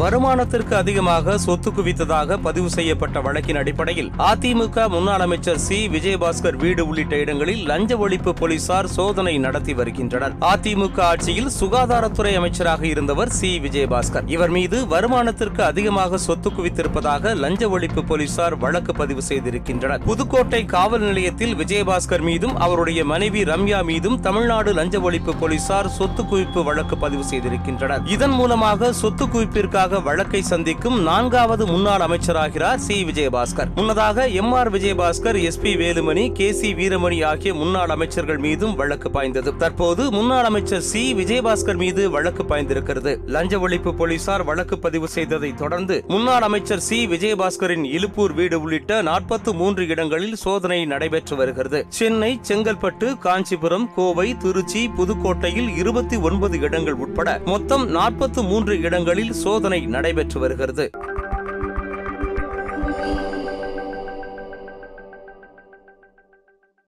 வருமானத்திற்கு அதிகமாக சொத்து குவித்ததாக பதிவு செய்யப்பட்ட வழக்கின் அடிப்படையில் அதிமுக முன்னாள் அமைச்சர் சி. விஜயபாஸ்கர் வீடு உள்ளிட்ட இடங்களில் லஞ்ச ஒழிப்பு போலீசார் சோதனை நடத்தி வருகின்றனர். அதிமுக ஆட்சியில் சுகாதாரத்துறை அமைச்சராக இருந்தவர் சி. விஜயபாஸ்கர். இவர் மீது வருமானத்திற்கு அதிகமாக சொத்து குவித்திருப்பதாக லஞ்ச ஒழிப்பு போலீசார் வழக்கு பதிவு செய்திருக்கின்றனர். புதுக்கோட்டை காவல் நிலையத்தில் விஜயபாஸ்கர் மீதும் அவருடைய மனைவி ரம்யா மீதும் தமிழ்நாடு லஞ்ச ஒழிப்பு போலீசார் சொத்து குவிப்பு வழக்கு பதிவு செய்திருக்கின்றனர். இதன் மூலமாக சொத்து குவிப்பிற்காக வழக்கை சந்திக்கும் நான்காவது முன்னாள் அமைச்சராகிறார் சி. விஜயபாஸ்கர். முன்னதாக M. R. Vijayabaskar S. P. Velumani K. C. Veeramani ஆகிய முன்னாள் அமைச்சர்கள் மீதும் வழக்கு பாய்ந்தது. தற்போது முன்னாள் அமைச்சர் சி. விஜயபாஸ்கர் மீது வழக்கு பாய்ந்திருக்கிறது. லஞ்ச ஒழிப்பு போலீசார் வழக்கு பதிவு செய்ததை தொடர்ந்து முன்னாள் அமைச்சர் சி. விஜயபாஸ்கரின் இலுப்பூர் வீடு உள்ளிட்ட நாற்பத்து மூன்று இடங்களில் சோதனை நடைபெற்று வருகிறது. சென்னை செங்கல்பட்டு காஞ்சிபுரம் கோவை திருச்சி புதுக்கோட்டையில் இருபத்தி ஒன்பது இடங்கள் உட்பட மொத்தம் நாற்பத்து மூன்று இடங்களில் சோதனை நடைபெற்று வருகிறது.